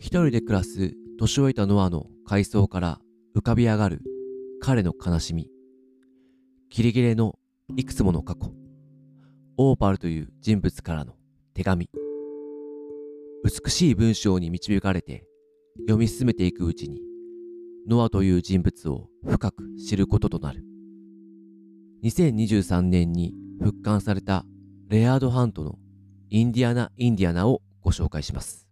一人で暮らす年老いたノアの階層から浮かび上がる彼の悲しみ。キレキレのいくつもの過去。オーパルという人物からの手紙。美しい文章に導かれて読み進めていくうちに、ノアという人物を深く知ることとなる。2023年に復刊されたレアードハントのインディアナ・インディアナをご紹介します。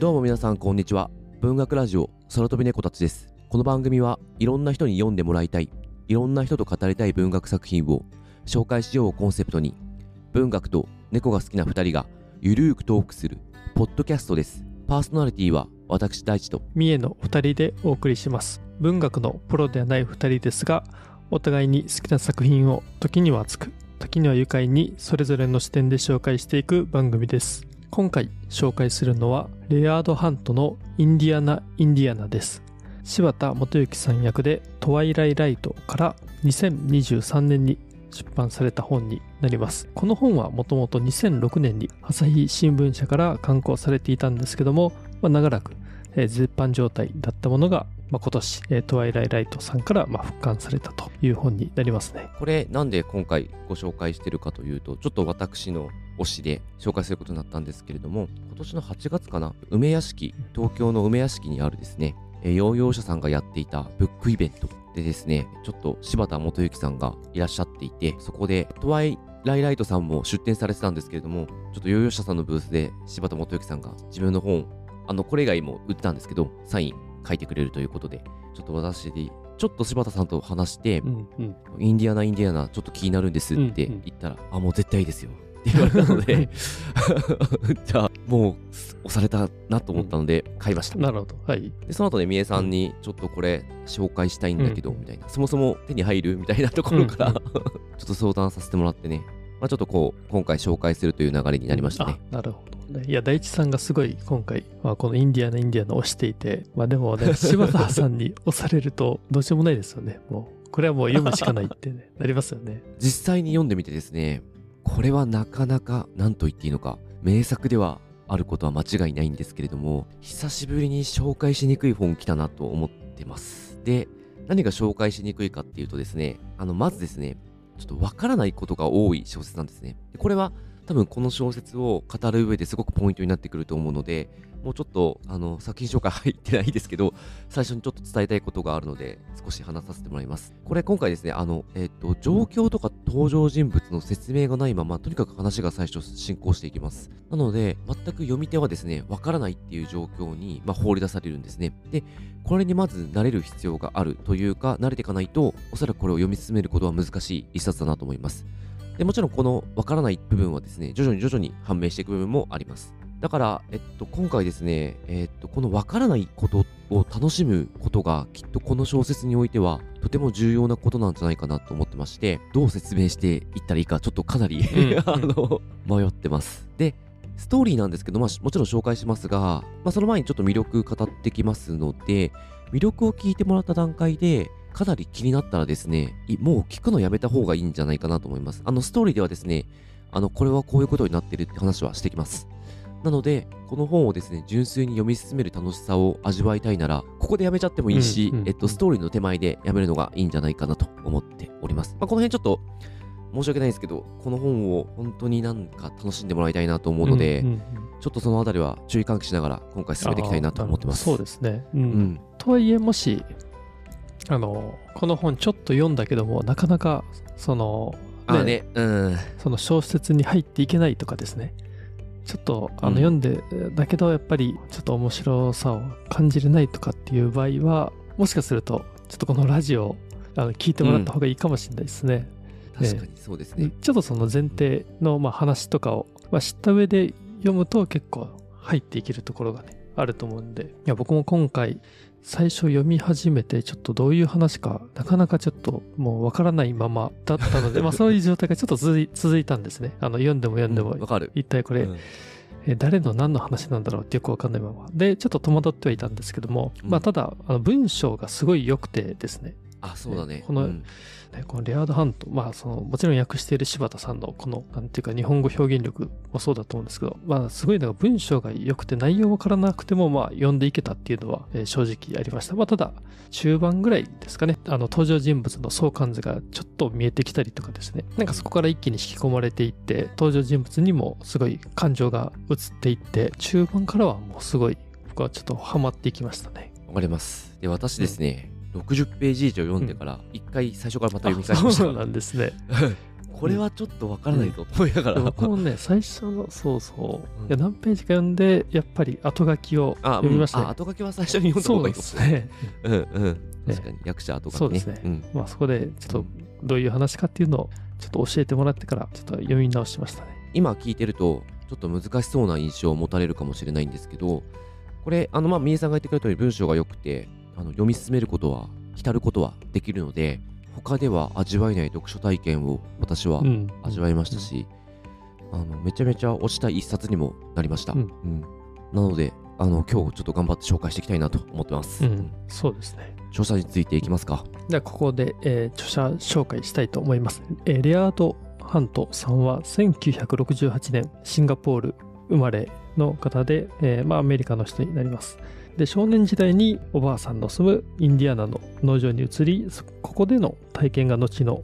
どうも皆さんこんにちは。文学ラジオ空飛び猫たちです。この番組はいろんな人に読んでもらいたい、いろんな人と語りたい文学作品を紹介しようをコンセプトに、文学と猫が好きな2人がゆるーくトークするポッドキャストです。パーソナリティは私大地と三重の2人でお送りします。文学のプロではない2人ですが、お互いに好きな作品を時には熱く、時には愉快にそれぞれの視点で紹介していく番組です。今回紹介するのはレアード・ハントのインディアナ・インディアナです。柴田元幸さん役でトワイライライトから2023年に出版された本になります。この本はもともと2006年に朝日新聞社から刊行されていたんですけども、まあ、長らく、絶版状態だったものが、まあ、今年、トワイライライトさんから、まあ、復刊されたという本になりますね。これなんで今回ご紹介してるかというとちょっと私の推しで紹介することになったんですけれども、今年の8月かな、梅屋敷、東京の梅屋敷にあるですね、ヨーヨー社さんがやっていたブックイベントでですね、ちょっと柴田元幸さんがいらっしゃっていて、そこでトワイライライトさんも出展されてたんですけれども、ちょっとヨーヨー社さんのブースで柴田元幸さんが自分の本、あの、これ以外も売ってたんですけど、サイン書いてくれるということで、ちょっと私で、ちょっと柴田さんと話して、うんうん、インディアナ、インディアナ、ちょっと気になるんですって言ったら、うんうん、あ、もう絶対いいですよ。って言われたので じゃあもう押されたなと思ったので買いました、なるほどはいでその後で三重さんにちょっとこれ紹介したいんだけど、みたいなそもそも手に入るみたいなところから、ちょっと相談させてもらってねまあ、ちょっとこう今回紹介するという流れになりましたね。なるほどね。いや、大地さんがすごい今回、まあ、このインディアナ、インディアナ押していて、まあでもね、柴田さんに押されるとどうしようもないですよね。もう、これはもう読むしかないってね、なりますよね。実際に読んでみてですね、これはなかなか何と言っていいのか名作ではあることは間違いないんですけれども久しぶりに紹介しにくい本来たなと思ってます。で何が紹介しにくいかっていうとですねあのまずですねちょっとわからないことが多い小説なんですね。これは多分この小説を語る上ですごくポイントになってくると思うのでもうちょっとあの作品紹介入ってないですけど、最初にちょっと伝えたいことがあるので、少し話させてもらいます。これ今回ですね、あの、えっ、と、状況とか登場人物の説明がないまま、とにかく話が最初進行していきます。なので、全く読み手はですね、わからないっていう状況に、まあ、放り出されるんですね。で、これにまず慣れる必要があるというか、慣れていかないと、おそらくこれを読み進めることは難しい一冊だなと思います。でもちろんこのわからない部分はですね、徐々に徐々に判明していく部分もあります。だから、えっと、今回ですね、えっと、このわからないことを楽しむことがきっとこの小説においてはとても重要なことなんじゃないかなと思ってまして、どう説明していったらいいかちょっとかなり あの、迷ってます。で、ストーリーなんですけど、まあ、もちろん紹介しますが、まあ、その前にちょっと魅力語ってきますので、魅力を聞いてもらった段階で、かなり気になったらですね、もう聞くのやめた方がいいんじゃないかなと思います。あの、ストーリーではですね、あの、これはこういうことになってるって話はしてきます。なので、この本をですね、純粋に読み進める楽しさを味わいたいなら、ここでやめちゃってもいいし、うんうんうん、えっと、ストーリーの手前でやめるのがいいんじゃないかなと思っております。まあ、この辺ちょっと、申し訳ないですけど、この本を本当になんか楽しんでもらいたいなと思うので、うんうんうん、ちょっとそのあたりは注意喚起しながら今回進めていきたいなと思ってます。そうですね。うん。うん、とはいえ、もし、あの、この本ちょっと読んだけども、なかなか、その、ね、まあね、うん。その小説に入っていけないとかですね。ちょっとあの読んで、だけどやっぱりちょっと面白さを感じれないとかっていう場合はもしかするとちょっとこのラジオあの聞いてもらった方がいいかもしれないですね。うん、確かにそうですね。ちょっとその前提のまあ話とかを、まあ、知った上で読むと結構入っていけるところがねあると思うんでいや僕も今回最初読み始めてちょっとどういう話かなかなかちょっともうわからないままだったので まあそういう状態がちょっと続いたんですね。あの読んでも読んでも、うん、一体これ、うん、え誰の何の話なんだろうってよくわかんないまま。でちょっと戸惑ってはいたんですけども、うん、まあただあの文章がすごい良くてですね。あそうだね。このうんね、このレアードハント、まあその、もちろん訳している柴田さんのこの、なんていうか日本語表現力もそうだと思うんですけど、まあすごいなんか文章が良くて内容わからなくても、まあ読んでいけたっていうのは、え正直ありました。まあただ、中盤ぐらいですかね、あの登場人物の相関図がちょっと見えてきたりとかですね、なんかそこから一気に引き込まれていって、登場人物にもすごい感情が移っていって、中盤からはもうすごい、僕はちょっとハマっていきましたね。わかりますで私ですね、60ページ以上読んでから一回最初からまた読み返しあましたそうなんですね。これはちょっとわからないと思いながら、で僕もね、最初の、そうそう、うん。いや何ページか読んで、やっぱり後書きをあ、読みましたね。後書きは最初に読んだ方がいいとすね。思ううんうん。確かに役者後書きね。そうですね。ん。まあそこで、ちょっとどういう話かっていうのを、ちょっと教えてもらってから、ちょっと読み直しましたね。今聞いてるとちょっと難しそうな印象を持たれるかもしれないんですけどこれあのまあみえさんが言ってくれた通り文章が良くてあの読み進めることは浸ることはできるので他では味わえない読書体験を私はうん。味わいましたし、あのめちゃめちゃ推したい一冊にもなりました、うんうんなのであの今日ちょっと頑張って紹介していきたいなと思ってます、うん、そうですね。著者についていきますかではここで、えー著者紹介したいと思います。えーレアード・ハントさんは1968年シンガポール生まれの方で、えーまあ、アメリカの人になります。で少年時代におばあさんの住むインディアナの農場に移りここでの体験が後の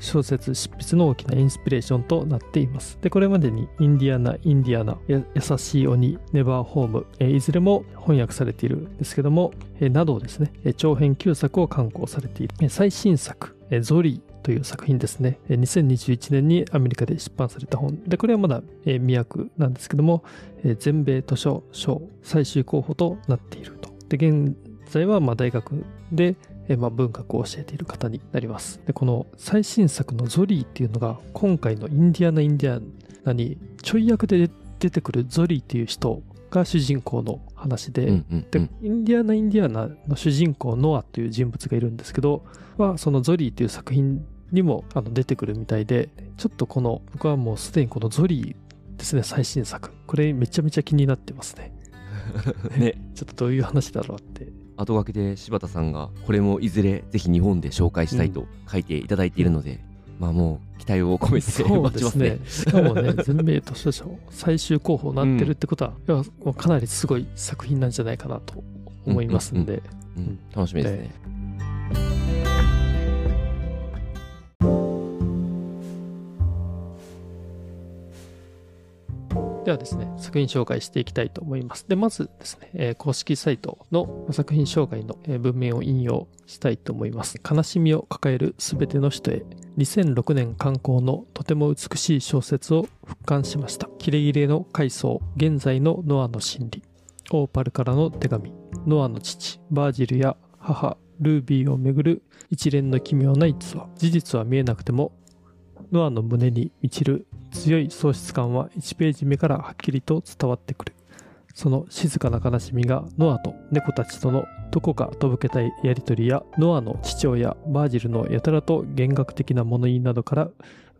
小説執筆の大きなインスピレーションとなっています。で、これまでにインディアナ、インディアナ、優しい鬼、ネバーホーム、えいずれも翻訳されているんですけども、えなどですね、長編9作を刊行されている。最新作、えゾリーという作品ですね。2021年にアメリカで出版された本。で、これはまだ、未訳なんですけども、全米図書賞最終候補となっていると。で、現在はまあ大学で、えーまあ文学を教えている方になります。で、この最新作のゾリーっていうのが今回のインディアナ・インディアナにちょい役で出てくるゾリーっていう人が主人公の話で、うんうんで、うんインディアナ・インディアナの主人公ノアという人物がいるんですけど、はそのゾリーという作品にもあの出てくるみたいで、ちょっとこの、僕はもうすでにこのゾリーですね、最新作。これめちゃめちゃ気になってますね。ね ちょっとどういう話だろうって。後書きで柴田さんがこれもいずれぜひ日本で紹介したいと書いていただいているので、まあもう期待を込めて そう待ちますねね。しかもね、全米図書賞最終候補になってるってことは、いやもうかなりすごい作品なんじゃないかなと思いますんで、うん、楽しみですね。ではですね、作品紹介していきたいと思います。で、まずですね、えー公式サイトの作品紹介の文面を引用したいと思います。悲しみを抱えるすべての人へ、2006年刊行のとても美しい小説を復刊しました。キレキレの回想、現在のノアの心理、オーパルからの手紙、ノアの父、バージルや母、ルービーをめぐる一連の奇妙な逸話。事実は見えなくても、ノアの胸に満ちる強い喪失感は1ページ目からはっきりと伝わってくる。その静かな悲しみがノアと猫たちとのどこかとぼけたいやりとりやノアの父親バージルのやたらと幻覚的な物言いなどから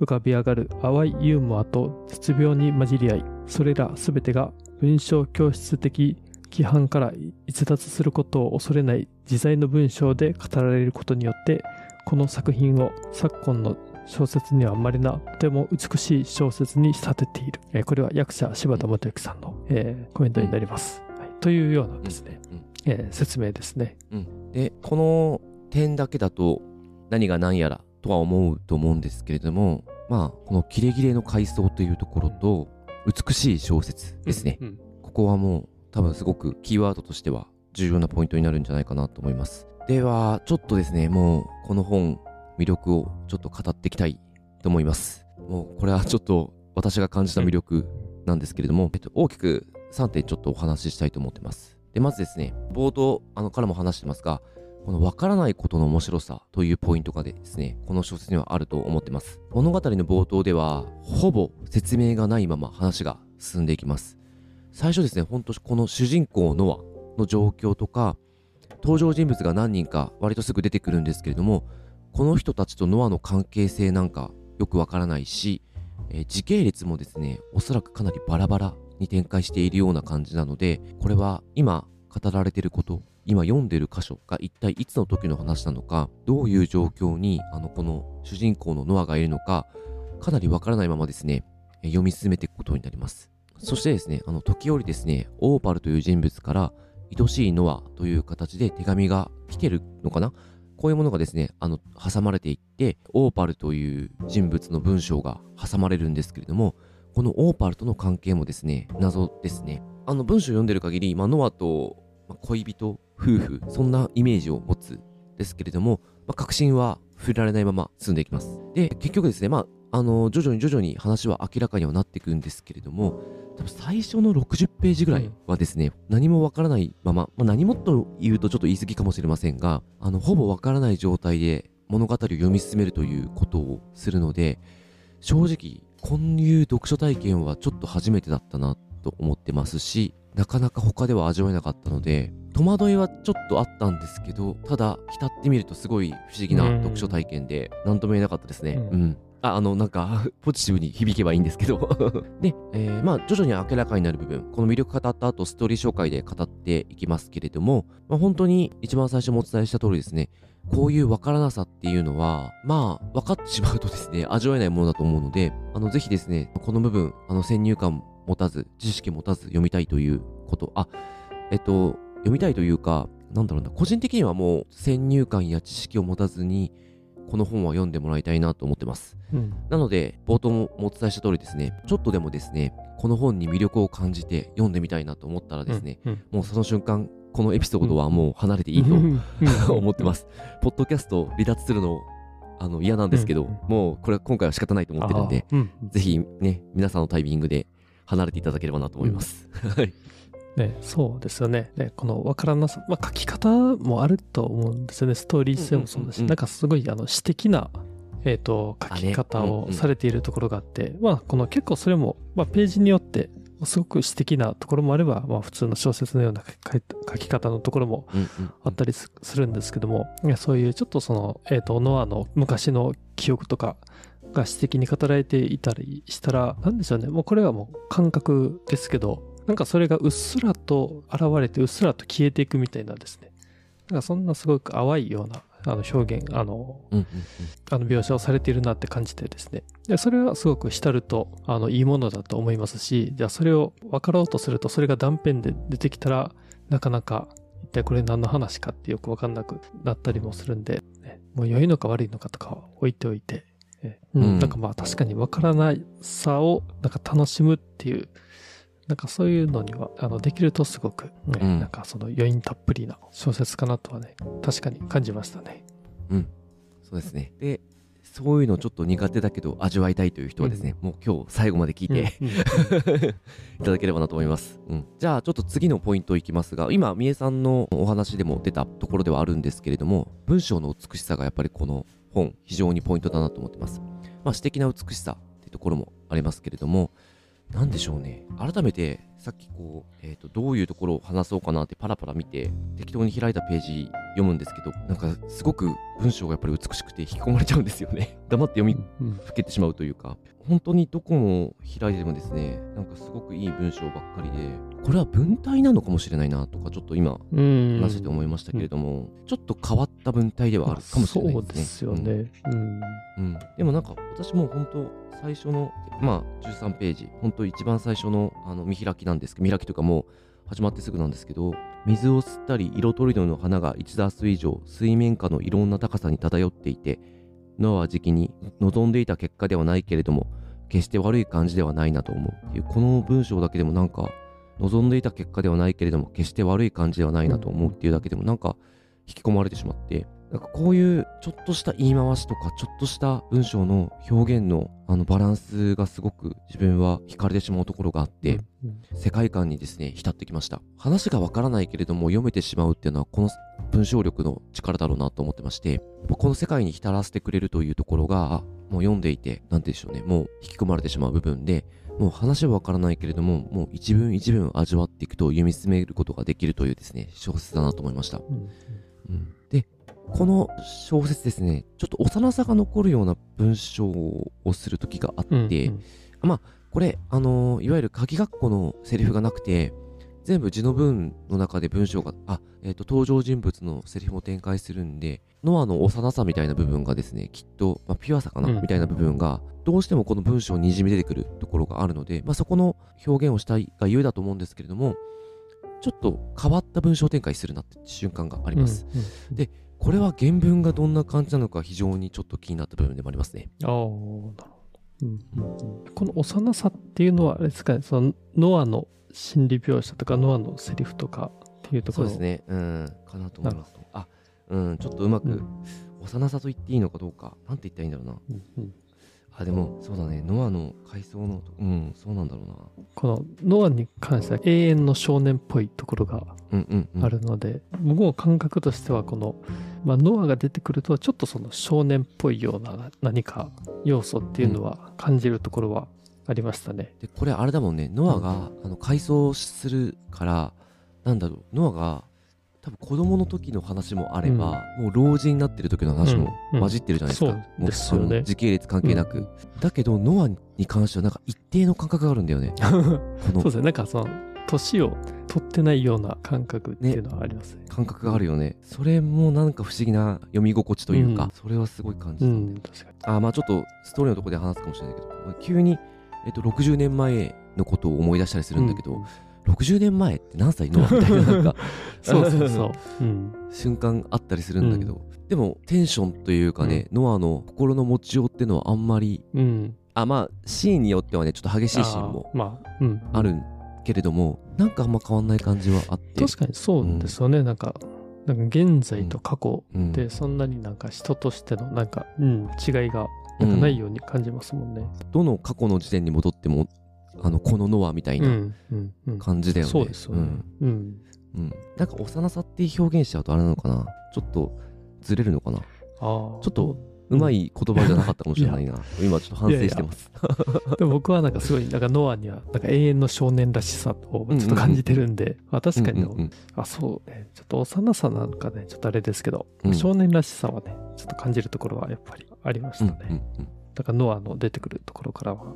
浮かび上がる淡いユーモアと絶妙に混じり合いそれらすべてが文章教室的規範から逸脱することを恐れない自在の文章で語られることによってこの作品を昨今の小説には稀なとても美しい小説に仕立てている、えーこれは役者柴田元幸さんの、えーコメントになります、はい。というようなですね、うんえー説明ですね。うん。でこの点だけだと何が何やらとは思うと思うんですけれどもまあこのキレキレの階層というところと美しい小説ですね、うん。ここはもう多分すごくキーワードとしては重要なポイントになるんじゃないかなと思います。ではちょっとですねもうこの本魅力をちょっと語っていきたいと思います。もうこれはちょっと私が感じた魅力なんですけれども、えっと、大きく3点ちょっとお話ししたいと思ってます。でまずですね冒頭あのからも話してますがこの分からないことの面白さというポイントがですねこの小説にはあると思ってます。物語の冒頭ではほぼ説明がないまま話が進んでいきます。最初ですねほんとこの主人公ノアの状況とか登場人物が何人か割とすぐ出てくるんですけれどもこの人たちとノアの関係性なんかよくわからないし、えー時系列もですねおそらくかなりバラバラに展開しているような感じなのでこれは今語られていること今読んでる箇所が一体いつの時の話なのかどういう状況にあのこの主人公のノアがいるのかかなりわからないままですね読み進めていくことになります。そしてですねあの時折ですねオーパルという人物から愛しいノアという形で手紙が来てるのかなこういうものがですね、あの、挟まれていって、オーパルという人物の文章が挟まれるんですけれども、このオーパルとの関係もですね、謎ですね。あの文章を読んでる限り、まあ、ノアと、ま、恋人、夫婦、そんなイメージを持つですけれども、まあ、確信は触れられないまま進んでいきます。で、結局ですね、まあ、あの、徐々に徐々に話は明らかにはなっていくんですけれども、最初の60ページぐらいはですね、うん、何もわからないまま、まあ、何もと言うとちょっと言い過ぎかもしれませんが、あの、ほぼわからない状態で物語を読み進めるということをするので、正直、こういう読書体験はちょっと初めてだったなと思ってますし、なかなか他では味わえなかったので、戸惑いはちょっとあったんですけど、ただ、浸ってみるとすごい不思議な読書体験で、何とも言えなかったですね。うん、うんあ、あの、なんか、ポジティブに響けばいいんですけど。で、えー、まあ、徐々に明らかになる部分、この魅力語った後、ストーリー紹介で語っていきますけれども、まあ、本当に一番最初もお伝えした通りですね、こういうわからなさっていうのは、まあ、分かってしまうとですね、味わえないものだと思うので、あの、ぜひですね、この部分、あの、先入観持たず、知識持たず読みたいということ、あ、えっと、読みたいというか、なんだろうな、個人的にはもう先入観や知識を持たずに、この本は読んでもらいたいなと思ってます。うん、なので、冒頭もお伝えした通りですね、ちょっとでもですね、この本に魅力を感じて読んでみたいなと思ったらですね、うんうん、もうその瞬間、このエピソードはもう離れていいと 思ってます。ポッドキャスト離脱するのあの嫌なんですけど、もうこれ今回は仕方ないと思ってるんで、ぜひね、皆さんのタイミングで離れていただければなと思います。はい。ね、そうですよね。ねこの分からなさ、まあ、書き方もあると思うんですよね。ストーリー性もそうだし、なんかすごいあの詩的な、えーと、書き方をされているところがあって、まあ、この結構それも、まあ、ページによってすごく詩的なところもあれば、まあ、普通の小説のような書き方のところもあったりするんですけども、いやそういうちょっとその、えーと、ノアの昔の記憶とかが詩的に語られていたりしたら、なんでしょうね、もうこれはもう感覚ですけど、なんかそれがうっすらと現れてうっすらと消えていくみたいなですね。なんかそんなすごく淡いようなあの表現、あの、うんうんうん、あの描写をされているなって感じてですね。でそれはすごく浸るとあのいいものだと思いますし、じゃあそれを分かろうとするとそれが断片で出てきたらなかなか一体これ何の話かってよく分かんなくなったりもするんで、ね、もう良いのか悪いのかとかは置いておいて、うん、なんかまあ確かに分からないさをなんか楽しむっていうなんかそういうのには、あの、できるとすごく、ね、うん、なんかその余韻たっぷりな小説かなとはね、確かに感じましたね。うん。そうですね。で、そういうのちょっと苦手だけど味わいたいという人はですね、うん、もう今日最後まで聞いて、うん、いただければなと思います。うん、じゃあちょっと次のポイントいきますが、今、みえさんのお話でも出たところではあるんですけれども、文章の美しさがやっぱりこの本、非常にポイントだなと思ってます。まあ、詩的な美しさっていうところもありますけれども、なんでしょうね。改めて、さっきこう、えっ、ー、と、どういうところを話そうかなってパラパラ見て、適当に開いたページ読むんですけど、なんかすごく文章がやっぱり美しくて引き込まれちゃうんですよね。黙って読みふけてしまうというか、本当にどこも開いてもですね、なんかすごくいい文章ばっかりで、これは文体なのかもしれないなとか、ちょっと今、話してて思いましたけれども、ちょっと変わった文体ではあるかもしれないですね。そうですよね。うん。うん、でもなんか、私も本当、最初の、まあ、13ページ、本当一番最初のあの見開きなんですけど、見開きというかもう始まってすぐなんですけど、水を吸ったり、色とりどりの花が1ダース以上、水面下のいろんな高さに漂っていて、ノアは時期に望んでいた結果ではないけれども、決して悪い感じではないなと思う。っていう、この文章だけでもなんか、望んでいた結果ではないけれども、決して悪い感じではないなと思うっていうだけでも、なんか、引き込まれてしまって、なんかこういうちょっとした言い回しとかちょっとした文章の表現のあのバランスがすごく自分は惹かれてしまうところがあって、世界観にですね浸ってきました。話がわからないけれども読めてしまうっていうのはこの文章力の力だろうなと思ってましてこの世界に浸らせてくれるというところがもう読んでいて何て言うんでしょうねもう引き込まれてしまう部分でもう話はわからないけれどももう一文一文味わっていくと読み進めることができるというですね小説だなと思いました、うんうん、でこの小説ですね、ちょっと幼さが残るような文章をする時があって、うんうん、まあ、これ、あのー、いわゆる鍵括弧のセリフがなくて、全部字の文の中で文章が、あ、えっ、と、登場人物のセリフも展開するんで、ノアの幼さみたいな部分がですね、きっと、まあ、ピュアさかな、うん。みたいな部分が、どうしてもこの文章にじみ出てくるところがあるので、まあ、そこの表現をしたいがゆえだと思うんですけれども、ちょっと変わった文章展開するなって瞬間があります。うんうん。でこれは原文がどんな感じなのか非常にちょっと気になった部分でもありますね。ああ、なるほど。うんうんうんこの幼さっていうのは、あれですかね、そのノアの心理描写とか、ノアのセリフとかっていうところそうですね。うん。かなと思いますと。あ、うん。ちょっとうまく、うん幼さと言っていいのかどうか、なんて言ったらいいんだろうな。うんうんあ、でも、そうだね。ノアの階層の、うん、そうなんだろうな。このノアに関しては永遠の少年っぽいところがうんうんうん。あるので、僕も感覚としてはこの、まあ、ノアが出てくるとちょっとその少年っぽいような何か要素っていうのは感じるところはありましたね。で、これあれだもんね。ノアが、あの、階層するから、なんだろう。ノアが、多分子供の時の話もあれば、もう老人になってる時の話もうんうん混じってるじゃないですか。そうですよね時系列関係なく。だけど、ノアに関してはなんか一定の感覚があるんだよね。そうですね。なんかその年を取ってないような感覚っていうのはありますね。感覚があるよね。それもなんか不思議な読み心地というか、うんそれはすごい感じた。うん、確かに。あ、まあちょっとストーリーのところで話すかもしれないけど、急に、えっと、60年前のことを思い出したりするんだけど、うん60年前って何歳の？みたいななんか そうそうそう。うん。瞬間あったりするんだけど、でもテンションというかね、ノアの心の持ちようっていうのはあんまり、うん。あ、まあシーンによってはね、ちょっと激しいシーンもあーまあ、うん。けれども、なんかあんま変わんない感じはあって。確かにそうですよね。なんか、なんか現在と過去うんでそんなになんか人としてのなんか、うん、違いがなんかないように感じますもんね。どの過去の時点に戻っても、あの、このノアみたいなうん。うん。うん。感じだよね。そうですよねんうん。うん。なんか幼さって表現しちゃうとあれなのかな？ちょっとずれるのかな？ああ。ちょっとうまい言葉じゃなかったかもしれないな。今ちょっと反省してます。でも僕はなんかすごい、なんかノアにはなんか永遠の少年らしさをちょっと感じてるんで、まあ確かに、うんうんうん。あ、そうね、ちょっと幼さなんかね、ちょっとあれですけど、うん。少年らしさはね、ちょっと感じるところはやっぱりありましうんたね。だからノアの出てくるところからは。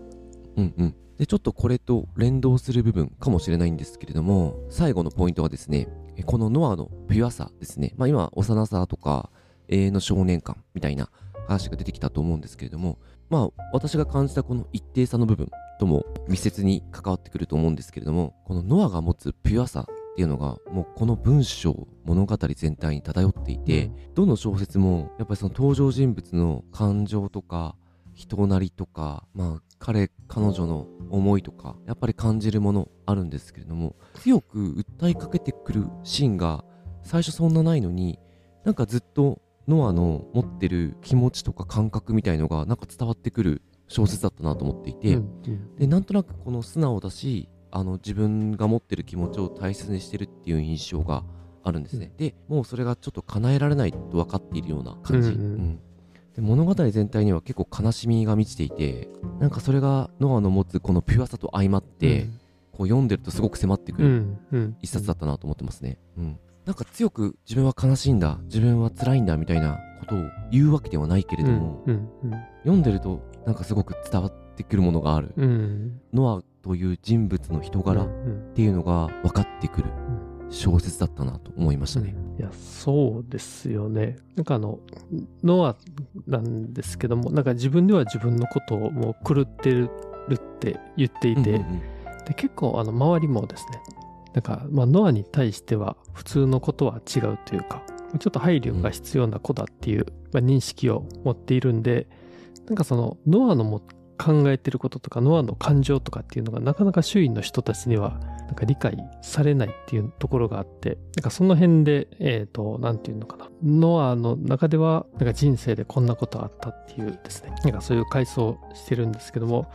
うんうん。うんでちょっとこれと連動する部分かもしれないんですけれども最後のポイントはですねえこのノアのピュアさですね。まあ今幼さとか永遠の少年感みたいな話が出てきたと思うんですけれどもまあ私が感じたこの一定さの部分とも密接に関わってくると思うんですけれどもこのノアが持つピュアさっていうのがもうこの文章物語全体に漂っていて、どの小説もやっぱりその登場人物の感情とか人なりとかまあ彼彼女の思いとかやっぱり感じるものあるんですけれども強く訴えかけてくるシーンが最初そんなないのになんかずっとノアの持ってる気持ちとか感覚みたいのがなんか伝わってくる小説だったなと思っていて、うんうん。でなんとなくこの素直だしあの自分が持ってる気持ちを大切にしてるっていう印象があるんですね、でもうそれがちょっと叶えられないと分かっているような感じ、うんうん。うん。で物語全体には結構悲しみが満ちていてなんかそれがノアの持つこのピュアさと相まって、こう読んでるとすごく迫ってくうん、うるん。うん。一冊だったなと思ってますね、うんなんか強く自分は悲しいんだ自分は辛いんだみたいなことを言うわけではないけれども、うんうん読んでるとなんかすごく伝わってくるものがある、うん。うんノアという人物の人柄っうん。ていうのが分かってくる小説だったなと思いましたね。いや、そうですよね。なんかあの、ノアなんですけども、なんか自分では自分のことをもう狂ってるって言っていて、うんうんうん。で結構あの周りもですね、なんか、まあ、ノアに対しては普通のことは違うというか、ちょっと配慮が必要な子だっていう、まあ、認識を持っているんで、なんかそのノアのも考えてることとかノアの感情とかっていうのがなかなか周囲の人たちにはなんか理解されないっていうところがあって、なんかその辺で、えっ、と、なんていうのかな。ノアの中では、なんか人生でこんなことあったっていうですね、なんかそういう回想してるんですけども、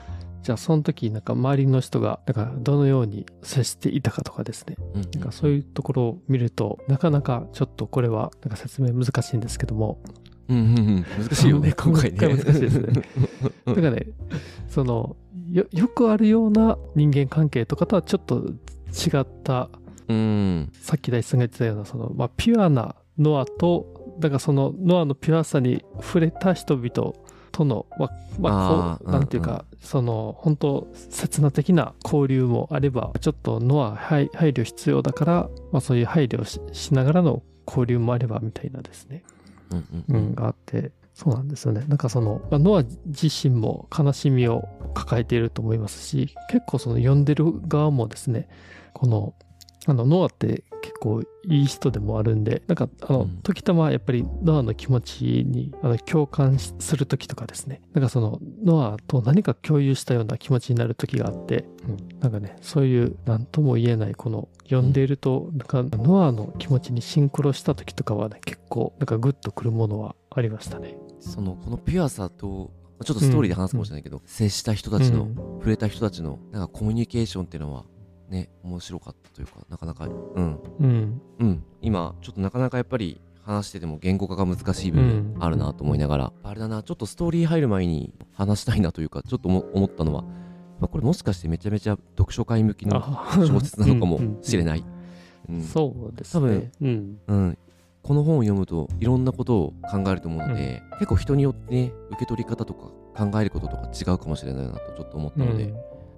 じゃあその時なんか周りの人がなんかどのように接していたかとかですね。うんなんかそういうところを見るとなかなかちょっとこれはなんか説明難しいんですけども。うんうんうん。難しいよね。今回ね。難しいですね。だからねそのよよくあるような人間関係とかとはちょっと違ったうん。さっき大地さんが言ってたようなその、まあ、ピュアなノアとだからそのノアのピュアさに触れた人々ととの、ままあこうなんていうか、その本当刹那的な交流もあればちょっとノア配配慮必要だから、まあ、そういう配慮をししながらの交流もあればみたいなですね、うんうんう、うんん。があってそうなんですよね。なんかその、まあノア自身も悲しみを抱えていると思いますし結構その読んでる側もですねこのあのノアって結構いい人でもあるんでなんかあの、うん。時たまやっぱりノアの気持ちにあの共感しする時とかですね。なんかそのノアと何か共有したような気持ちになる時があって、うん、なんかねそういう何とも言えないこの読んでいるとなんかノアの気持ちにシンクロした時とかはね結構なんかグッとくるものはありましたね。その、このピュアさと、まあちょっとストーリーで話すかもしれないけど、接した人たちの、うん。触れた人たちの、なんかコミュニケーションっていうのは、ね、面白かったというか、なかなか、うん、うん。うん、今、ちょっとなかなかやっぱり話してても言語化が難しい部分あるなと思いながら、あれだな、ちょっとストーリー入る前に話したいなというか、ちょっと思思ったのは、まあ、これもしかしてめちゃめちゃ読書会向きのあ小説なのかもしれい。ない。うん。そうです多分ね。うん。うん、この本を読むといろんなことを考えると思うので、結構人によってね受け取り方とか考えることとか違うかもしれないなとちょっと思ったので、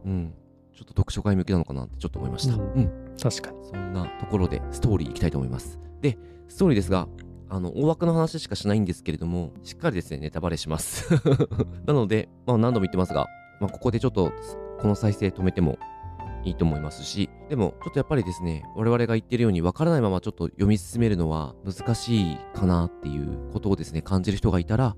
うんちょっと読書会向きなのかなってちょっと思いました、ううん。ん確かに。そんなところでストーリーいきたいと思います。でストーリーですがあの大枠の話しかしないんですけれどもしっかりですねネタバレします。なので、まあ、何度も言ってますが、まあ、ここでちょっとこの再生止めてもいいと思いますしでもちょっとやっぱりですね我々が言ってるように分からないままちょっと読み進めるのは難しいかなっていうことをですね感じる人がいたら、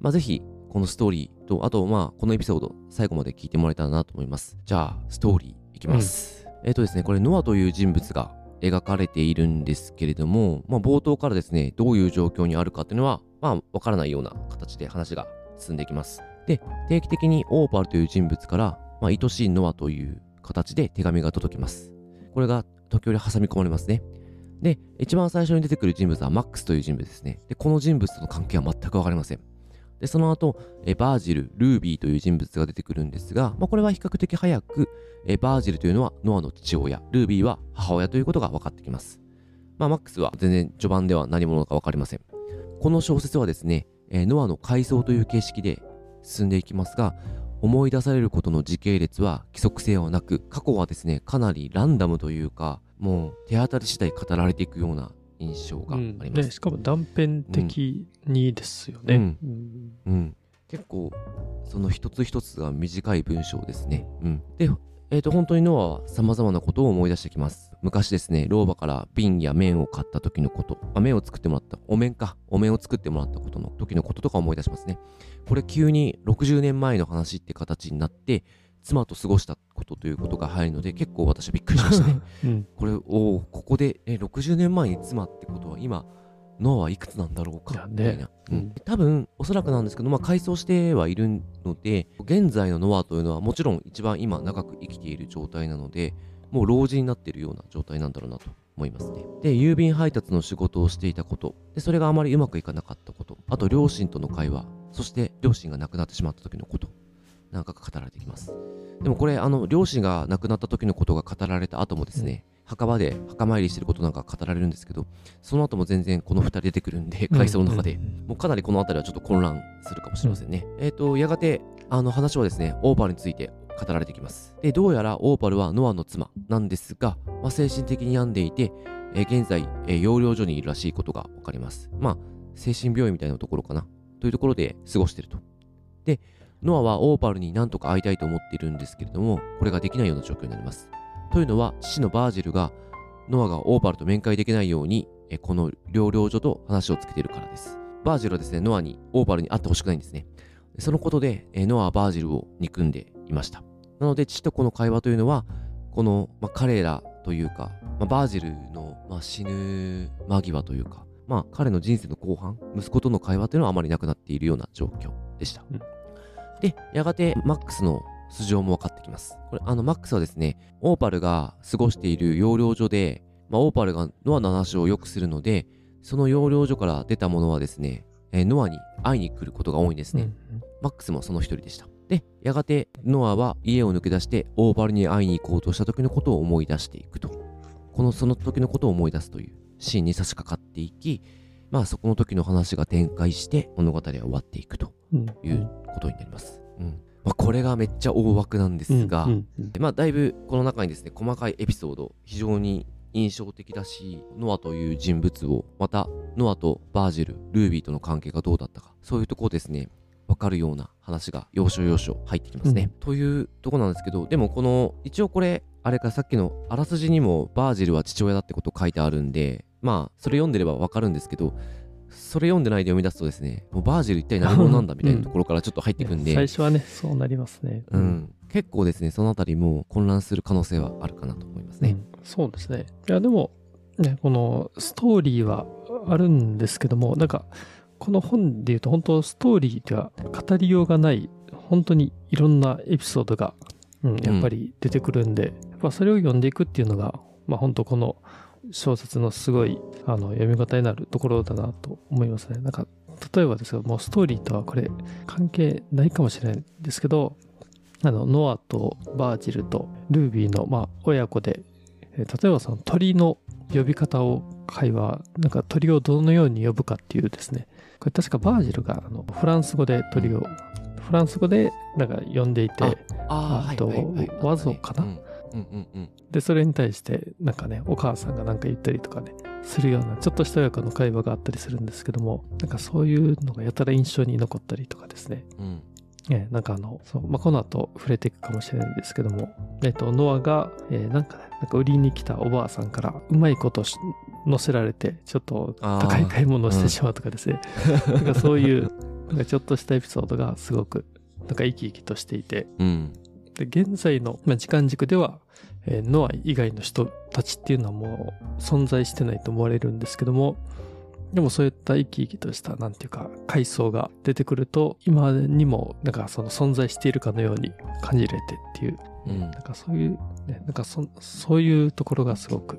まあ、ぜひこのストーリーとあとまあこのエピソード最後まで聞いてもらえたらなと思いますじゃあストーリーいきます、えっ、とですねこれノアという人物が描かれているんですけれども、まあ、冒頭からですねどういう状況にあるかっていうのはまあ分からないような形で話が進んでいきますで定期的にオーパルという人物から、まあ、愛しいノアという形で手紙が届きます。これが時折挟み込まれますね。で、一番最初に出てくる人物はマックスという人物ですね。で、この人物との関係は全くわかりません。で、その後、えバージル、ルービーという人物が出てくるんですが、まあ、これは比較的早く、えバージルというのはノアの父親、ルービーは母親ということが分かってきます。まあ、マックスは全然序盤では何者か分かりません。この小説はですね、えノアの回想という形式で進んでいきますが、思い出されることの時系列は規則性はなく、過去はですね、かなりランダムというか、もう手当たり次第語られていくような印象があります。ね、しかも断片的にですよね。うんうんうん、結構その一つ一つが短い文章ですね。うん、で、えー、と本当にノアは様々なことを思い出してきます。昔ですね、老婆から瓶や麺を買った時のこと、あ麺を作ってもらった、お面か、お面を作ってもらったことの時のこととか思い出しますね。これ急に60年前の話って形になって、妻と過ごしたことということが入るので、結構私はびっくりしましたね。うん。これ、おお、ここで、え、60年前に妻ってことは今、ノアはいくつなんだろうかみたいな、うん。うん。多分、おそらくなんですけど、まあ、改装してはいるので、現在のノアというのはもちろん一番今長く生きている状態なので、もう老人になっているような状態なんだろうなと思いますね。で、郵便配達の仕事をしていたこと、で、それがあまりうまくいかなかったこと、あと両親との会話、そして両親が亡くなってしまった時のこと、なんかが語られてきます。でもこれ、あの、両親が亡くなった時のことが語られた後もですね、墓場で墓参りしてることなんか語られるんですけど、その後も全然この2人出てくるんで、回想の中で、もうかなりこの辺りはちょっと混乱するかもしれませんね。えっ、と、やがて、あの話はですね、オーパルについて語られてきます。で、どうやらオーパルはノアの妻なんですが、まあ、精神的に病んでいて、えー現在、えー養療所にいるらしいことがわかります。まあ、精神病院みたいなところかな。というところで過ごしていると。で、ノアはオーパルに何とか会いたいと思っているんですけれども、これができないような状況になります。というのは、父のバージルが、ノアがオーパルと面会できないように、えこの療養所と話をつけているからです。バージルはですね、ノアに、オーパルに会ってほしくないんですね。そのことで、えノアはバージルを憎んでいました。なので、父と子の会話というのは、この、まあ、彼らというか、まあ、バージルの、まあ、死ぬ間際というか、まあ、彼の人生の後半、息子との会話というのはあまりなくなっているような状況でした。うんで、やがてマックスの素性も分かってきます。これ、あの、マックスはですね、オーパルが過ごしている養療所で、まあ、オーパルがノアの話をよくするので、その養療所から出たものはですね、えーノアに会いに来ることが多いんですね。マックスもその一人でした。で、やがてノアは家を抜け出してオーパルに会いに行こうとした時のことを思い出していくと。このその時のことを思い出すというシーンに差し掛かっていき、まあそこの時の話が展開して物語は終わっていくとうん。いうことになります。うん。まあ、これがめっちゃ大枠なんですが、うんうんまあ、だいぶこの中にですね細かいエピソード非常に印象的だしノアという人物をまたノアとバージルルービーとの関係がどうだったかそういうところですね分かるような話が要所要所入ってきますね、というところなんですけどでもこの一応これあれかさっきのあらすじにもバージルは父親だってこと書いてあるんでまあそれ読んでれば分かるんですけどそれ読んでないで読み出すとですねもうバージル一体何者なんだみたいなところからちょっと入っていくんで、最初はねそうなりますね。うん、結構ですねそのあたりも混乱する可能性はあるかなと思いますね。うん。そうですね。いやでもねこのストーリーはあるんですけどもなんかこの本でいうと本当ストーリーでは語りようがない本当にいろんなエピソードが、うん、やっぱり出てくるんで、やっぱそれを読んでいくっていうのがまあ本当この小説のすごいあの読み応えになるところだなと思いますね。なんか例えばですけどもうストーリーとはこれ関係ないかもしれないんですけどあのノアとバージルとルービーの、まあ、親子でえー例えばその鳥の呼び方を会話なんか鳥をどのように呼ぶかっていうですね。これ確かバージルがあのフランス語で鳥をフランス語でなんか呼んでいてああとワゾかな？うんうんうんうん。でそれに対してなんかねお母さんが何か言ったりとかねするようなちょっとした親子の会話があったりするんですけどもなんかそういうのがやたら印象に残ったりとかですね。うん。えーなんかあの、そう、まあ、この後触れていくかもしれないんですけども、えっ、と、ノアが、えーなんかね、なんか売りに来たおばあさんから、うまいことし乗せられて、ちょっと高い買い物をしてしまうとかですね、なんかそういう、なんかちょっとしたエピソードがすごく、なんか生き生きとしていて、うん。で、現在の、まあ、時間軸では、えーノア以外の人たちっていうのはもう存在してないと思われるんですけども、でもそういった生き生きとした、なんていうか、階層が出てくると、今にも、なんかその存在しているかのように感じれてっていう、うん。なんかそういう、ね、なんかそそういうところがすごく、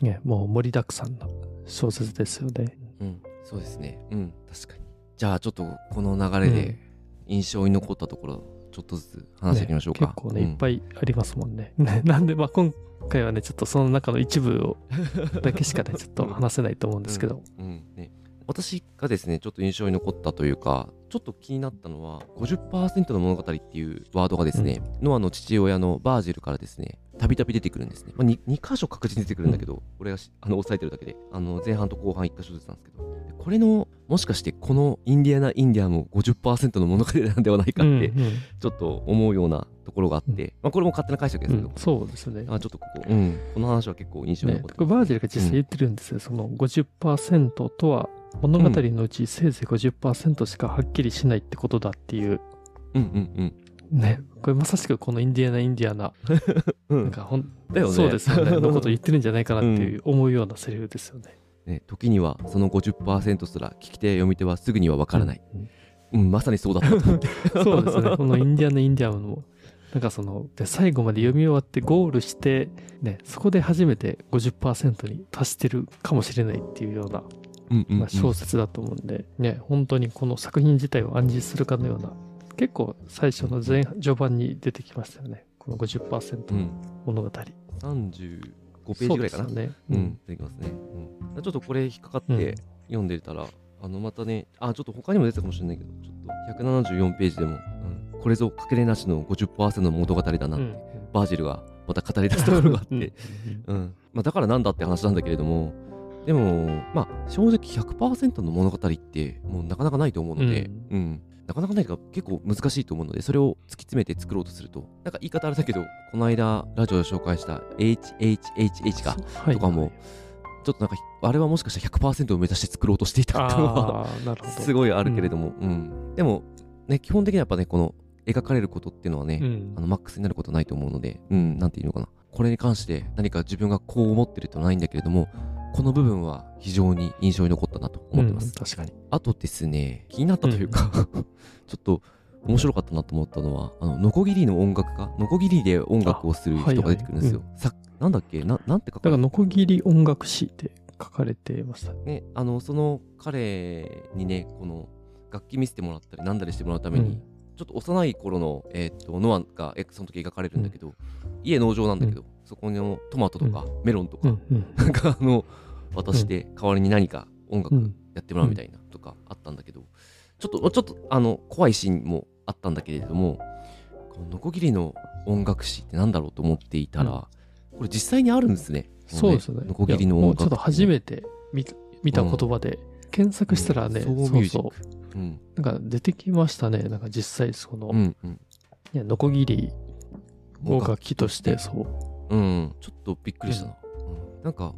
ね、もう盛りだくさんな小説ですよね。うん。そうですね。うん。確かに。じゃあちょっとこの流れで印象に残ったところちょっとずつ話していきましょうか、結構ね、うん。いっぱいありますもんね。ね なんで、まあ今回はね、ちょっとその中の一部を、だけしかね、ちょっと話せないと思うんですけど。うん。ね、私がですねちょっと印象に残ったというかちょっと気になったのは50%の物語っていうワードがですね、ノアの父親のバージルからですねたびたび出てくるんですね、まあ、2, 2箇所確実に出てくるんだけど、俺がしあの押さえてるだけで。あの前半と後半1箇所ずつなんですけど。でこれのもしかしてこのインディアナ・インディアも50%の物語なんではないかってうんうん。ちょっと思うようなところがあって、まあ、これも勝手な解釈ですけど、うん。そうですね。あちょっとここ、うん、この話は結構印象にね、残ってこれバージルが実際言ってるんですよ。その50%とは物語のうちせいぜい50%しかはっきりしないってことだっていう。うん。うん。ね。これまさしくこのインディアナ・インディアナ、うん。うんなんかほん、だよね。そうですよね。のこと言ってるんじゃないかなっていう思うようなセリフですよね。ね、時にはその50%すら聞き手読み手はすぐには分からない、うんうん。まさにそうだったと思って。そうですね。このインディアナ・インディアナも、なんかその、で最後まで読み終わってゴールして、ね、そこで初めて50%に達してるかもしれないっていうような、まあ、小説だと思うんで、ね、本当にこの作品自体を暗示するかのような、結構最初の前序盤に出てきましたよね。この50%のうん、物語。35ページぐらいかな。そうね。うん、出てきますね、うん、ちょっとこれ引っかかって読んでたら、あのまたねあちょっと他にも出てたかもしれないけどちょっと174ページでも、うん、これぞかけれなしの50%の物語だな、うんうん。バージルがまた語り出すところがあって、うん。うん。まあ、だからなんだって話なんだけれどもでもまあ正直100%の物語ってもうなかなかないと思うので、うん。うんなかなかないから結構難しいと思うのでそれを突き詰めて作ろうとすると。なんか言い方あれだけどこの間ラジオで紹介した HHHH かはい。とかもちょっとなんかあれはもしかしたら100%を目指して作ろうとしていたっていうのは。すごいあるけれども、うん。でもね基本的にはやっぱねこの描かれることっていうのはね、うん。あのマックスになることないと思うので、うん、なんていうのかな。これに関して何か自分がこう思ってるとはないんだけれども、この部分は非常に印象に残ったなと思ってます。うん確かに。あとですね、気になったというか、ちょっと面白かったなと思ったのは、あの、ノコギリの音楽家、ノコギリで音楽をする人が出てくるんですよ。さなんだっけ？ななんて書かれだから、ノコギリ音楽誌って書かれてました。ね、あの、その彼にね、この楽器見せてもらったり、なんだりしてもらうために、うん。ちょっと幼い頃の、えーっとノアがえその時描かれるんだけど、家農場なんだけど、そこのトマトとかメロンとか、うんうん。なんかあの渡して代わりに何か音楽うんやってもらうみたいなとかあったんだけど、ちょっと、ちょっと、あの、怖いシーンもあったんだけれども、このノコギリの音楽史ってなんだろうと思っていたら、うんこれ実際にあるんですね。そうですよね。ノコギリの音楽うちょっと初めて見た見た言葉で、検索したらね、うんそうそう。うん。なんか出てきましたね。なんか実際その、うんうん。いやノコギリを楽器として、そう。うん、ちょっとびっくりしたな。うんなんか、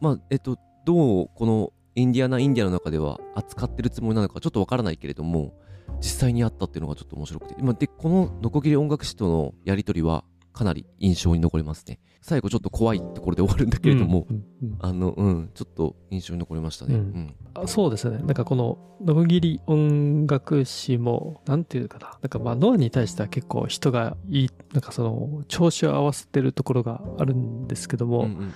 ま、あ、えっと、どうこのインディアナ・インディアの中では扱ってるつもりなのかちょっとわからないけれども、実際にあったっていうのがちょっと面白くて。まあで、このノコギリ音楽師とのやり取りはかなり印象に残りますね。最後ちょっと怖いところで終わるんだけれども、うんうんあの、うん、ちょっと印象に残りましたね。ううんん。あそうですね。なんかこの、ノコギリ音楽史も、なんていうかな。なんかまあ、ノアに対しては結構人がいい、なんかその、調子を合わせてるところがあるんですけども、うんうんうん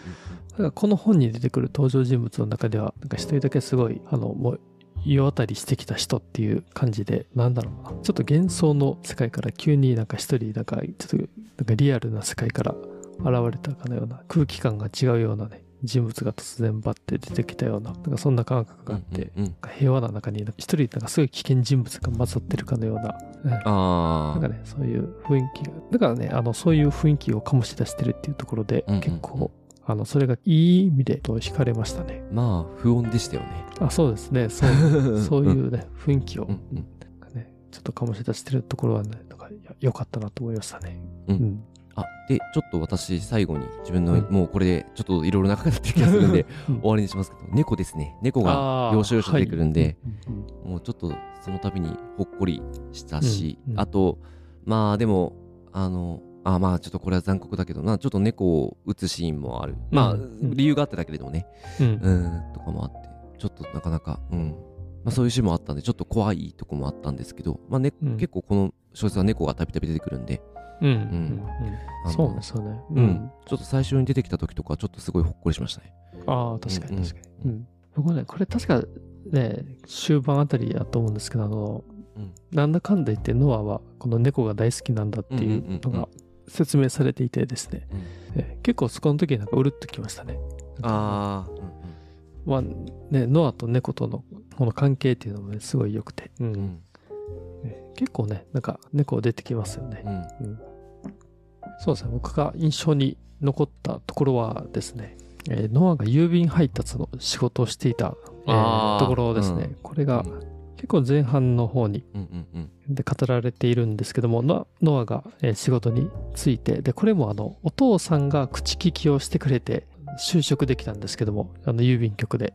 なんかこの本に出てくる登場人物の中では、なんか一人だけすごい、あの、もう、世渡りしてきた人っていう感じで、なんだろうな。ちょっと幻想の世界から急になんか一人、なんか、ちょっと、なんかリアルな世界から現れたかのような、空気感が違うようなね、人物が突然バッて出てきたような、なんかそんな感覚が。あって、うんうんうん平和な中に一人なんかすごい危険人物が混ざってるかのような、うん。なあんかね、そういう雰囲気が、だからね、あの、そういう雰囲気を醸し出してるっていうところで、うんうんうん。結構、あの、それがいい意味でと惹かれましたね。あ、まあ、不穏でしたよね。あ、そうですね、そう、そういうね、雰囲気を、うんうね、ちょっと醸し出してるところはね、なんか、や良かったなと思いましたね。うんうん。あ、で、ちょっと私、最後に自分の、うんもうこれで、ちょっといろいろ長くなってる気がするんで、うん終わりにしますけど、猫ですね。猫が要所要所出てくるんで、はいうんもうちょっとその度にほっこりしたし、あと、まあでも、あの、あまあちょっとこれは残酷だけどな、ちょっと猫を撃つシーンもある。まあ、うん。理由があっただけれどもね、うん。うん、とかもあって、ちょっとなかなか、うん。まあそういうシーンもあったんで、ちょっと怖いとこもあったんですけど、まあね、うん。結構この小説は猫がたびたび出てくるんで、うん。うん。そうですよね。うん、ちょっと最初に出てきた時とか、ちょっとすごいほっこりしましたね。ああ、確かに確かに。うん。僕ね、これ確かね、終盤あたりやと思うんですけど、あの、うん。なんだかんだ言ってノアはこの猫が大好きなんだっていうのが説明されていてですね、うん。え結構そこの時なんかうるっときましたね。ああ、まあね、ノアと猫とのこの関係っていうのもね、すごい良くて、うん。結構ね、なんか猫出てきますよね。うん。そうですね、僕が印象に残ったところはですね、えーノアが郵便配達の仕事をしていた、えー。ところですね、うん。これがうん結構前半の方にで語られているんですけどもノアノアが、えー仕事に就いてでこれもあのお父さんが口利きをしてくれて就職できたんですけどもあの郵便局で。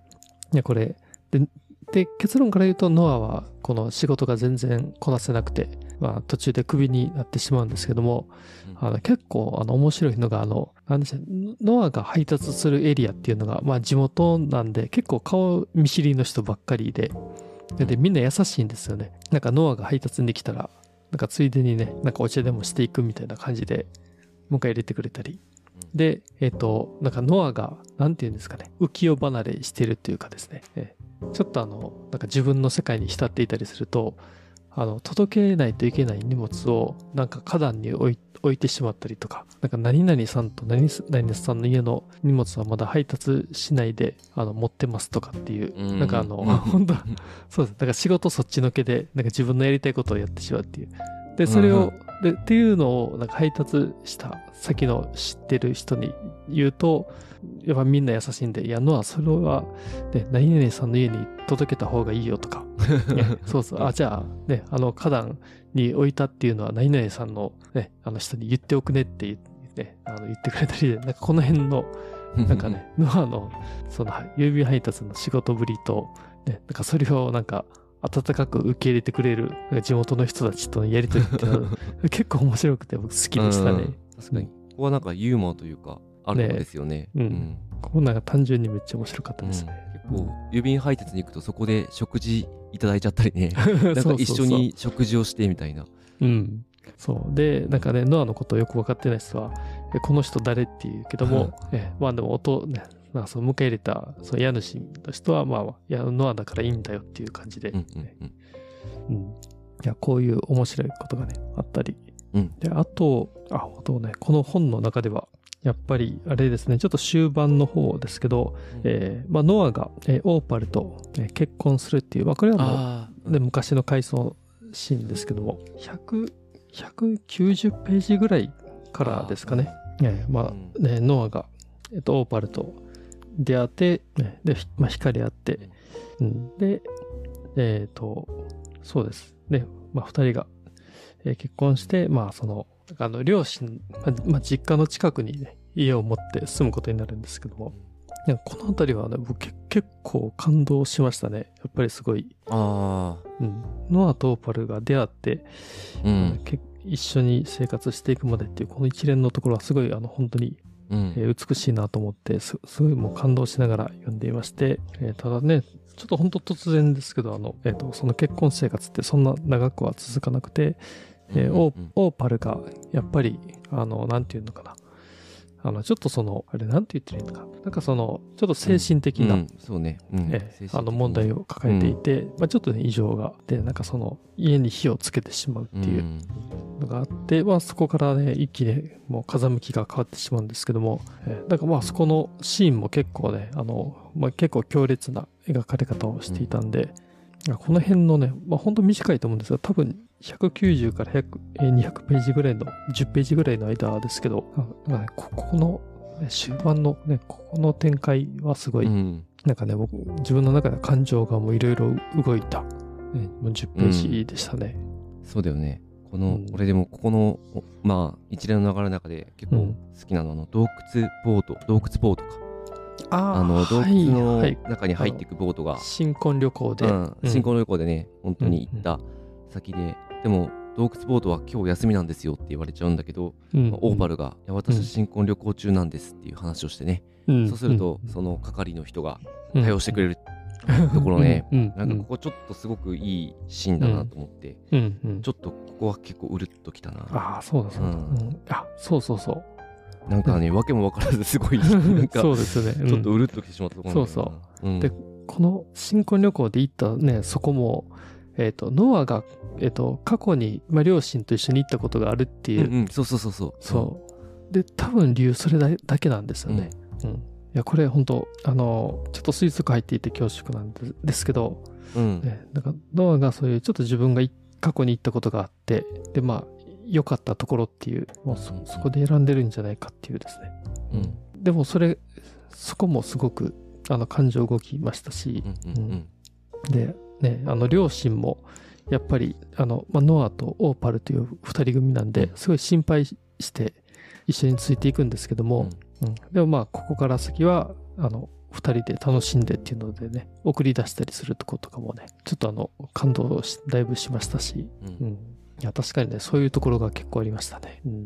いやこれでで結論から言うとノアはこの仕事が全然こなせなくて、まあ、途中でクビになってしまうんですけどもうん。あの結構あの面白いのがあのでしょうノアが配達するエリアっていうのが、まあ、地元なんで結構顔見知りの人ばっかりでででみんな優しいんですよね。なんかノアが配達に来たらなんかついでにねなんかお茶でもしていくみたいな感じで迎え入れてくれたり。でえっ、となんかノアがなんて言うんですかね浮世離れしてるっていうかですね、えちょっとあのなんか自分の世界に浸っていたりするとあの届けないといけない荷物をなんか花壇に置いて置いてしまったりとか、なんか何々さんと何々さんの家の荷物はまだ配達しないであの持ってますとかっていう、うんなんかあの、うん 本当そうです。だから仕事そっちのけで、なんか自分のやりたいことをやってしまうっていう。で、それを、でっていうのをなんか配達した先の知ってる人に言うと、やっぱみんな優しいんで、いや、ノア、それは、ね、何々さんの家に届けた方がいいよとか、ねそうそう、あ、じゃあ、ね、あの、花壇に置いたっていうのは何々さんの、ね、あの人に言っておくねって言って、ね、あの言ってくれたりで、なんかこの辺の、なんかね、ノアの、その、郵便配達の仕事ぶりと、ね、なんかそれをなんか、温かく受け入れてくれる、地元の人たちとのやりとりって 結構面白くて僕好きでしたね。うん確かに。ここはなんかユーモアというか、あるんですよね。ねうんここなんか単純にめっちゃ面白かったですね。うん結構、郵便配達に行くとそこで食事いただいちゃったりね。なんか一緒に食事をしてみたいな。うん。そう。で、なんかね、ノアのことをよく分かってない人は、えこの人誰って言うけども、えまあでも音、ね、なんかその迎え入れたその家主の人は、まあ、いや、ノアだからいいんだよっていう感じで、うんうんうんうん。いや、こういう面白いことがね、あったり。うんで、あと、あ、あとね、この本の中では、やっぱり、あれですね、ちょっと終盤の方ですけど、えーまあ、ノアが、えーオーパルと、えー結婚するっていう、まあ、これはもう、ああ、で昔の回想シーンですけども。100 190ページぐらいからですかね。ねまあね、ノアが、えっと、オーパルと出会って、ね、で、まあ、光り合って、うん、で、えっ、ー、と、そうです。で、まあ、二人が、えー、結婚して、まあ、その、あの、両親、まあ、まあ、実家の近くにね、家を持って住むことになるんですけども、この辺りはね、僕結構感動しましたね。やっぱりすごい。ああ。うん。ノアとオーパルが出会って、うん、一緒に生活していくまでっていう、この一連のところはすごい、あの、本当に、うん、えー、美しいなと思ってす、すごいもう感動しながら読んでいまして、えー、ただね、ちょっと本当突然ですけど、あの、えっ、ー、と、その結婚生活ってそんな長くは続かなくて、えー、オーパルが、やっぱり、あの、なんていうのかな、あの、ちょっとその、あれ、なんて言ってるのか。なんかその、ちょっと精神的な、そうね、うん、えあの問題を抱えていて、まあちょっとね、異常が、で、なんかその、家に火をつけてしまうっていうのがあって、まあそこからね、一気にもう風向きが変わってしまうんですけども、えー、だからまあそこのシーンも結構ね、あの、まあ結構強烈な描かれ方をしていたんで、この辺のね、まあ本当短いと思うんですが、多分190から100、えー、200ページぐらいの、10ページぐらいの間ですけど、ね、ここの、終盤のね、ここの展開はすごい、うん、なんかね、僕、自分の中で感情がもういろいろ動いた、ね、もう10ページでしたね。うん、そうだよね。この、うん、俺でもここの、まあ、一連の流れの中で結構好きなのは、あの、洞窟ボート、洞窟ボートか。ああの、洞窟の中に入っていくボートが。新婚旅行で。うん、新婚旅行でね、本当に行った先で、でも洞窟ボートは今日休みなんですよって言われちゃうんだけど、うん。まあ、オーパルが「いや私新婚旅行中なんです」っていう話をしてね、うん、そうすると、その係の人が対応してくれるところね、なんかここちょっとすごくいいシーンだなと思って、ちょっとここは結構うるっときたな。ああそうだそうだ、あそうそうそう。なんかね、わけも分からずすごい なんかそうですね、ちょっとうるっときてしまったところそうそう、でこの新婚旅行で行ったねそこもえっ、ー、と、ノアが、えっ、ー、と、過去に、まあ、両親と一緒に行ったことがあるっていう。うん、うん、そうそうそうそう。そう。で、多分理由それだけなんですよね。うん。うん、いや、これ本当あの、ちょっと推測入っていて恐縮なんですけど、うん。ね、なんか、ノアがそういうちょっと自分が過去に行ったことがあって、で、まあ、良かったところっていう、もうそ、そこで選んでるんじゃないかっていうですね。うん。でもそれ、そこもすごく、あの、感情動きましたし、うん、うん、で、ね、あの両親もやっぱりあの、まあ、ノアとオーパルという2人組なんで、すごい心配して一緒についていくんですけども、うん、うん、でもまあここから先はあの2人で楽しんでっていうのでね送り出したりするとことかもねちょっとあの感動しだいぶしましたし、うん、うん、いや確かにねそういうところが結構ありましたね。うん。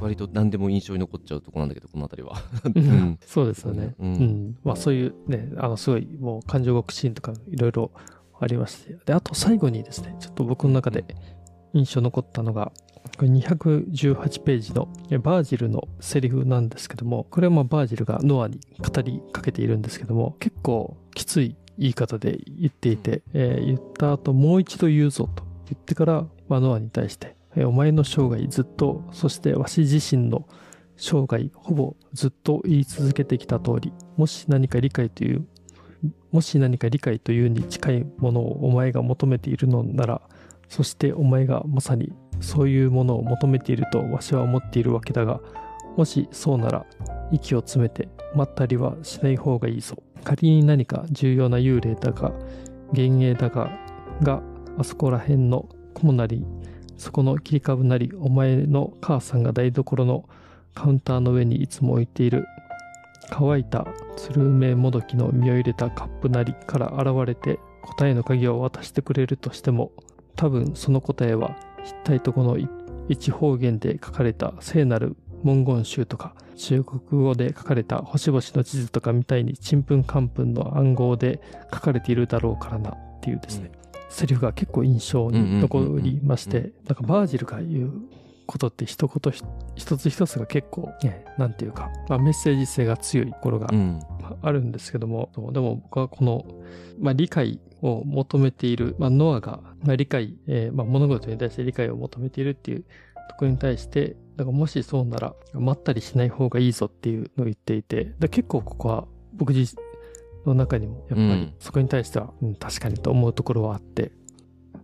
割と何でも印象に残っちゃうとこなんだけど、この辺りは。うん、そうですよね。うん。うん、まあそういうね、あのすごいもう感情極シーンとかいろいろありまして。で、あと最後にですね、ちょっと僕の中で印象残ったのが、これ218ページのバージルのセリフなんですけども、これはまあバージルがノアに語りかけているんですけども、結構きつい言い方で言っていて、えー、言った後もう一度言うぞと言ってから、まあ、ノアに対して、えー、お前の生涯ずっと、そしてわし自身の生涯ほぼずっと言い続けてきた通り、もし何か理解というもし何か理解というに近いものをお前が求めているのなら、そしてお前がまさにそういうものを求めているとわしは思っているわけだが、もしそうなら息を詰めて待ったりはしない方がいいぞ。仮に何か重要な幽霊だが、幻影だが、が、あそこら辺の雲なり、そこの切り株なり、お前の母さんが台所のカウンターの上にいつも置いている乾いたスルメもどきの実を入れたカップなりから現れて答えの鍵を渡してくれるとしても多分その答えはヒッタイト語の一方言で書かれた聖なる文言集とか中国語で書かれた星々の地図とかみたいにちんぷんかんぷんの暗号で書かれているだろうからなっていうですね、うん、セリフが結構印象に残りましてなんかバージルが言うことって一言一つ一つが結構、ね、なんていうか、まあ、メッセージ性が強いところがあるんですけども、うん、でも僕はこの、まあ、理解を求めている、まあ、ノアが、まあ、理解、えーまあ、物事に対して理解を求めているっていうところに対して、だからもしそうなら、まったりしない方がいいぞっていうのを言っていて、結構ここは僕自身の中にも、やっぱりそこに対しては、うん、確かにと思うところはあって、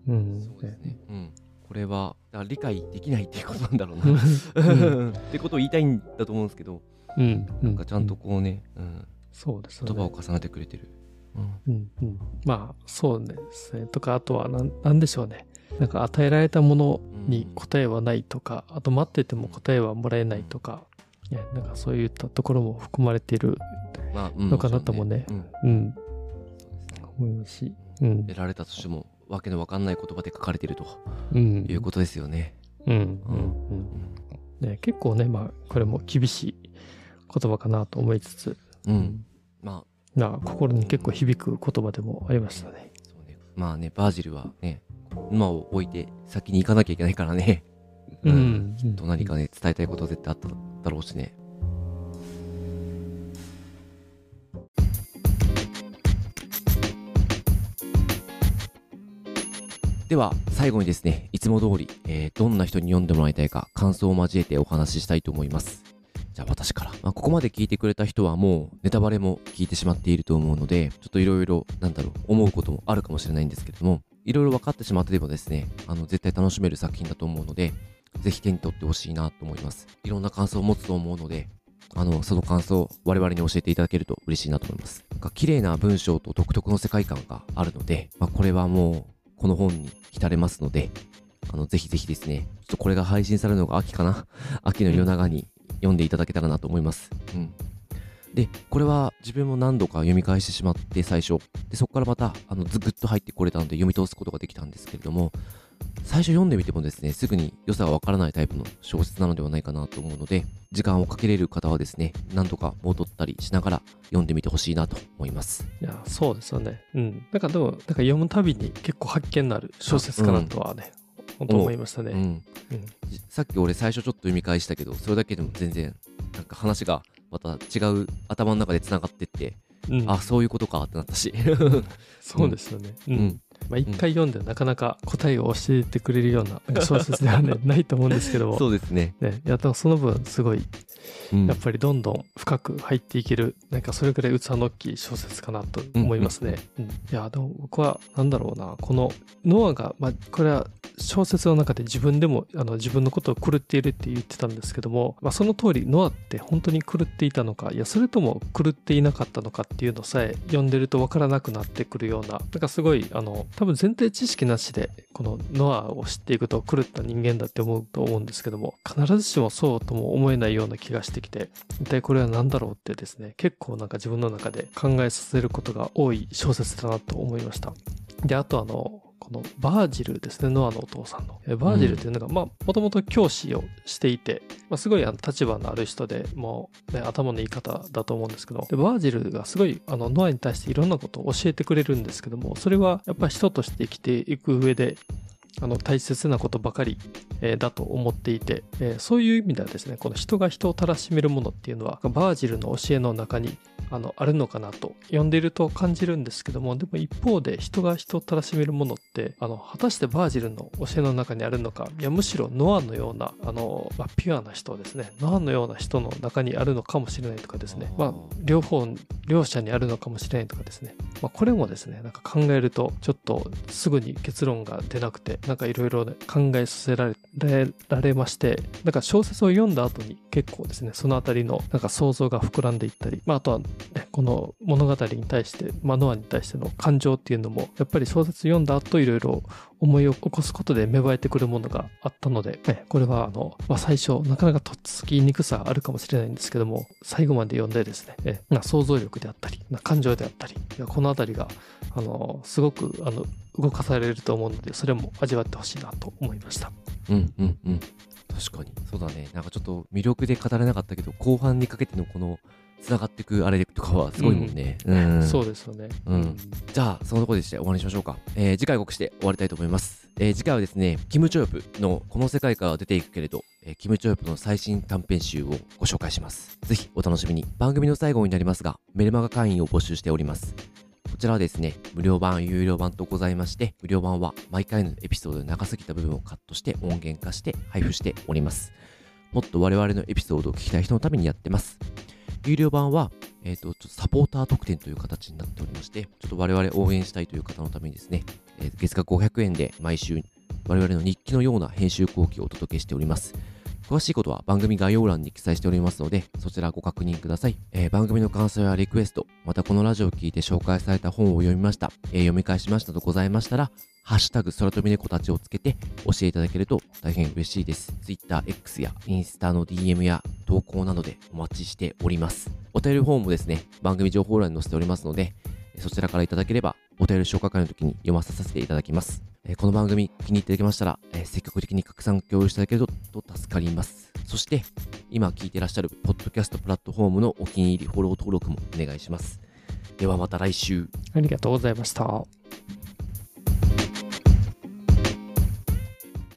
うんそうですね。うん。これは、理解できないっていうことなんだろううん。な。ってことを言いたいんだと思うんですけど、うん。なんかちゃんとこうね、うん、そうですよね。言葉を重ねてくれてる。うん。うんうん、まあそうですね。とかあとはなんなんでしょうね。なんか与えられたものに答えはないとか、あと待ってても答えはもらえないとか、いやなんかそういったところも含まれている、のかなともねうん。思いますし、うん。得られたとしても、わけのわかんない言葉で書かれてるとうんいうことですよね。うんうんううんん。ね、結構ねまあこれも厳しい言葉かなと思いつつ、うん。まあ、まあ心に結構響く言葉でもありましたね。そうね。まあね、バージルはね、馬を置いて先に行かなきゃいけないからね。うん、きっと何かね、伝えたいこと絶対あっただろうしね。では、最後にですね、いつも通り、えーどんな人に読んでもらいたいか、感想を交えてお話ししたいと思います。じゃあ私から。まあ、ここまで聞いてくれた人はもうネタバレも聞いてしまっていると思うので、ちょっといろいろ、なんだろう、思うこともあるかもしれないんですけれども、いろいろ分かってしまってでもですね、あの、絶対楽しめる作品だと思うので、ぜひ手に取ってほしいなと思います。いろんな感想を持つと思うので、あの、その感想を我々に教えていただけると嬉しいなと思います。なんか綺麗な文章と独特の世界観があるので、まあ、これはもう、この本に浸れますので、あの、ぜひぜひですね、ちょっとこれが配信されるのが秋かな？秋の夜長に読んでいただけたらなと思います。うん。で、これは自分も何度か読み返してしまって最初。で、そこからまた、あの、ずぐっと入ってこれたので読み通すことができたんですけれども、最初読んでみてもですね、すぐに良さがわからないタイプの小説なのではないかなと思うので、時間をかけれる方はですね、何度か戻ったりしながら読んでみてほしいなと思います。いや、そうですよね。うん。なんかでも、なんか読むたびに結構発見のある小説かなとはね、本当思いましたね。うん。うんじさっき俺最初ちょっと読み返したけど、それだけでも全然、なんか話がまた違う頭の中で繋がってって、うんあ、そういうことかってなったし。そうですよね。ううんん。まあ、一回読んでなかなか答えを教えてくれるような小説では、ね、ないと思うんですけども。そうですね。ね、いやその分すごいうんやっぱりどんどん深く入っていけるなんかそれくらい器の大きい小説かなと思いますね。うんいやでも僕はなんだろうなこのノアが、まあ、これは小説の中で自分でもあの自分のことを狂っているって言ってたんですけども、まあ、その通りノアって本当に狂っていたのかいやそれとも狂っていなかったのかっていうのさえ読んでると分からなくなってくるようななんかすごいあの多分前提知識なしでこのノアを知っていくと狂った人間だって思うと思うんですけども必ずしもそうとも思えないような気がしてきて一体これは何だろうってですね結構なんか自分の中で考えさせることが多い小説だなと思いました。であとあのこのバージルですねノアのお父さんの。えバージルっていうのが、まあもともと教師をしていて、まあ、すごいあの立場のある人でもう、ね、頭のいい方だと思うんですけど。でバージルがすごいあのノアに対していろんなことを教えてくれるんですけどもそれはやっぱり人として生きていく上であの大切なことばかり、えーだと思っていて、えーそういう意味ではですねこの人が人をたらしめるものっていうのはバージルの教えの中にあのあるのかなと読んでいると感じるんですけどもでも一方で人が人をたらしめるものってあの果たしてバージルの教えの中にあるのかいやむしろノアのようなあの、まあ、ピュアな人ですねノアのような人の中にあるのかもしれないとかですねまあ両方両者にあるのかもしれないとかですね、まあ、これもですねなんか考えるとちょっとすぐに結論が出なくてなんかいろいろ考えさせられられましてなんか小説を読んだ後に結構ですねそのあたりのなんか想像が膨らんでいったり、まあ、あとは、ね、この物語に対して、まあ、ノアに対しての感情っていうのもやっぱり小説読んだ後いろいろ思いを起こすことで芽生えてくるものがあったので、ね、これはあの、まあ、最初なかなかとっつきにくさあるかもしれないんですけども最後まで読んでですね、まあ想像力であったりまあ感情であったりこのあたりがあのすごくあの動かされると思うのでそれも味わってほしいなと思いました。うんうんうん。確かに。そうだね。なんかちょっと魅力で語れなかったけど、後半にかけてのこの、繋がっていくあれとかはすごいもんね。うん。そうですよね。うんじゃあ、そのところでして終わりにしましょうか。えー次回告知で終わりたいと思います。えー次回はですね、キム・チョヨプのこの世界から出ていくけれど、えーキム・チョヨプの最新短編集をご紹介します。ぜひお楽しみに。番組の最後になりますが、メルマガ会員を募集しております。こちらはですね、無料版、有料版とございまして、無料版は毎回のエピソードで長すぎた部分をカットして音源化して配布しております。もっと我々のエピソードを聞きたい人のためにやってます。有料版は、えっ、と、ちょっとサポーター特典という形になっておりまして、ちょっと我々応援したいという方のためにですね、えー月額500円で毎週我々の日記のような編集後期をお届けしております。詳しいことは番組概要欄に記載しておりますので、そちらご確認ください。えー番組の感想やリクエスト、またこのラジオを聞いて紹介された本を読みました、えー読み返しましたとございましたら、ハッシュタグ空飛び猫たちをつけて教えていただけると大変嬉しいです。Twitter、X やインスタの DM や投稿などでお待ちしております。お便りフォームもですね、番組情報欄に載せておりますので、そちらからいただければ、お便り紹介会の時に読ませさせていただきます。えこの番組気に入っていただけましたら、え積極的に拡散共有していただけると助かります。そして、今聞いていらっしゃるポッドキャストプラットフォームのお気に入り、フォロー登録もお願いします。ではまた来週。ありがとうございました。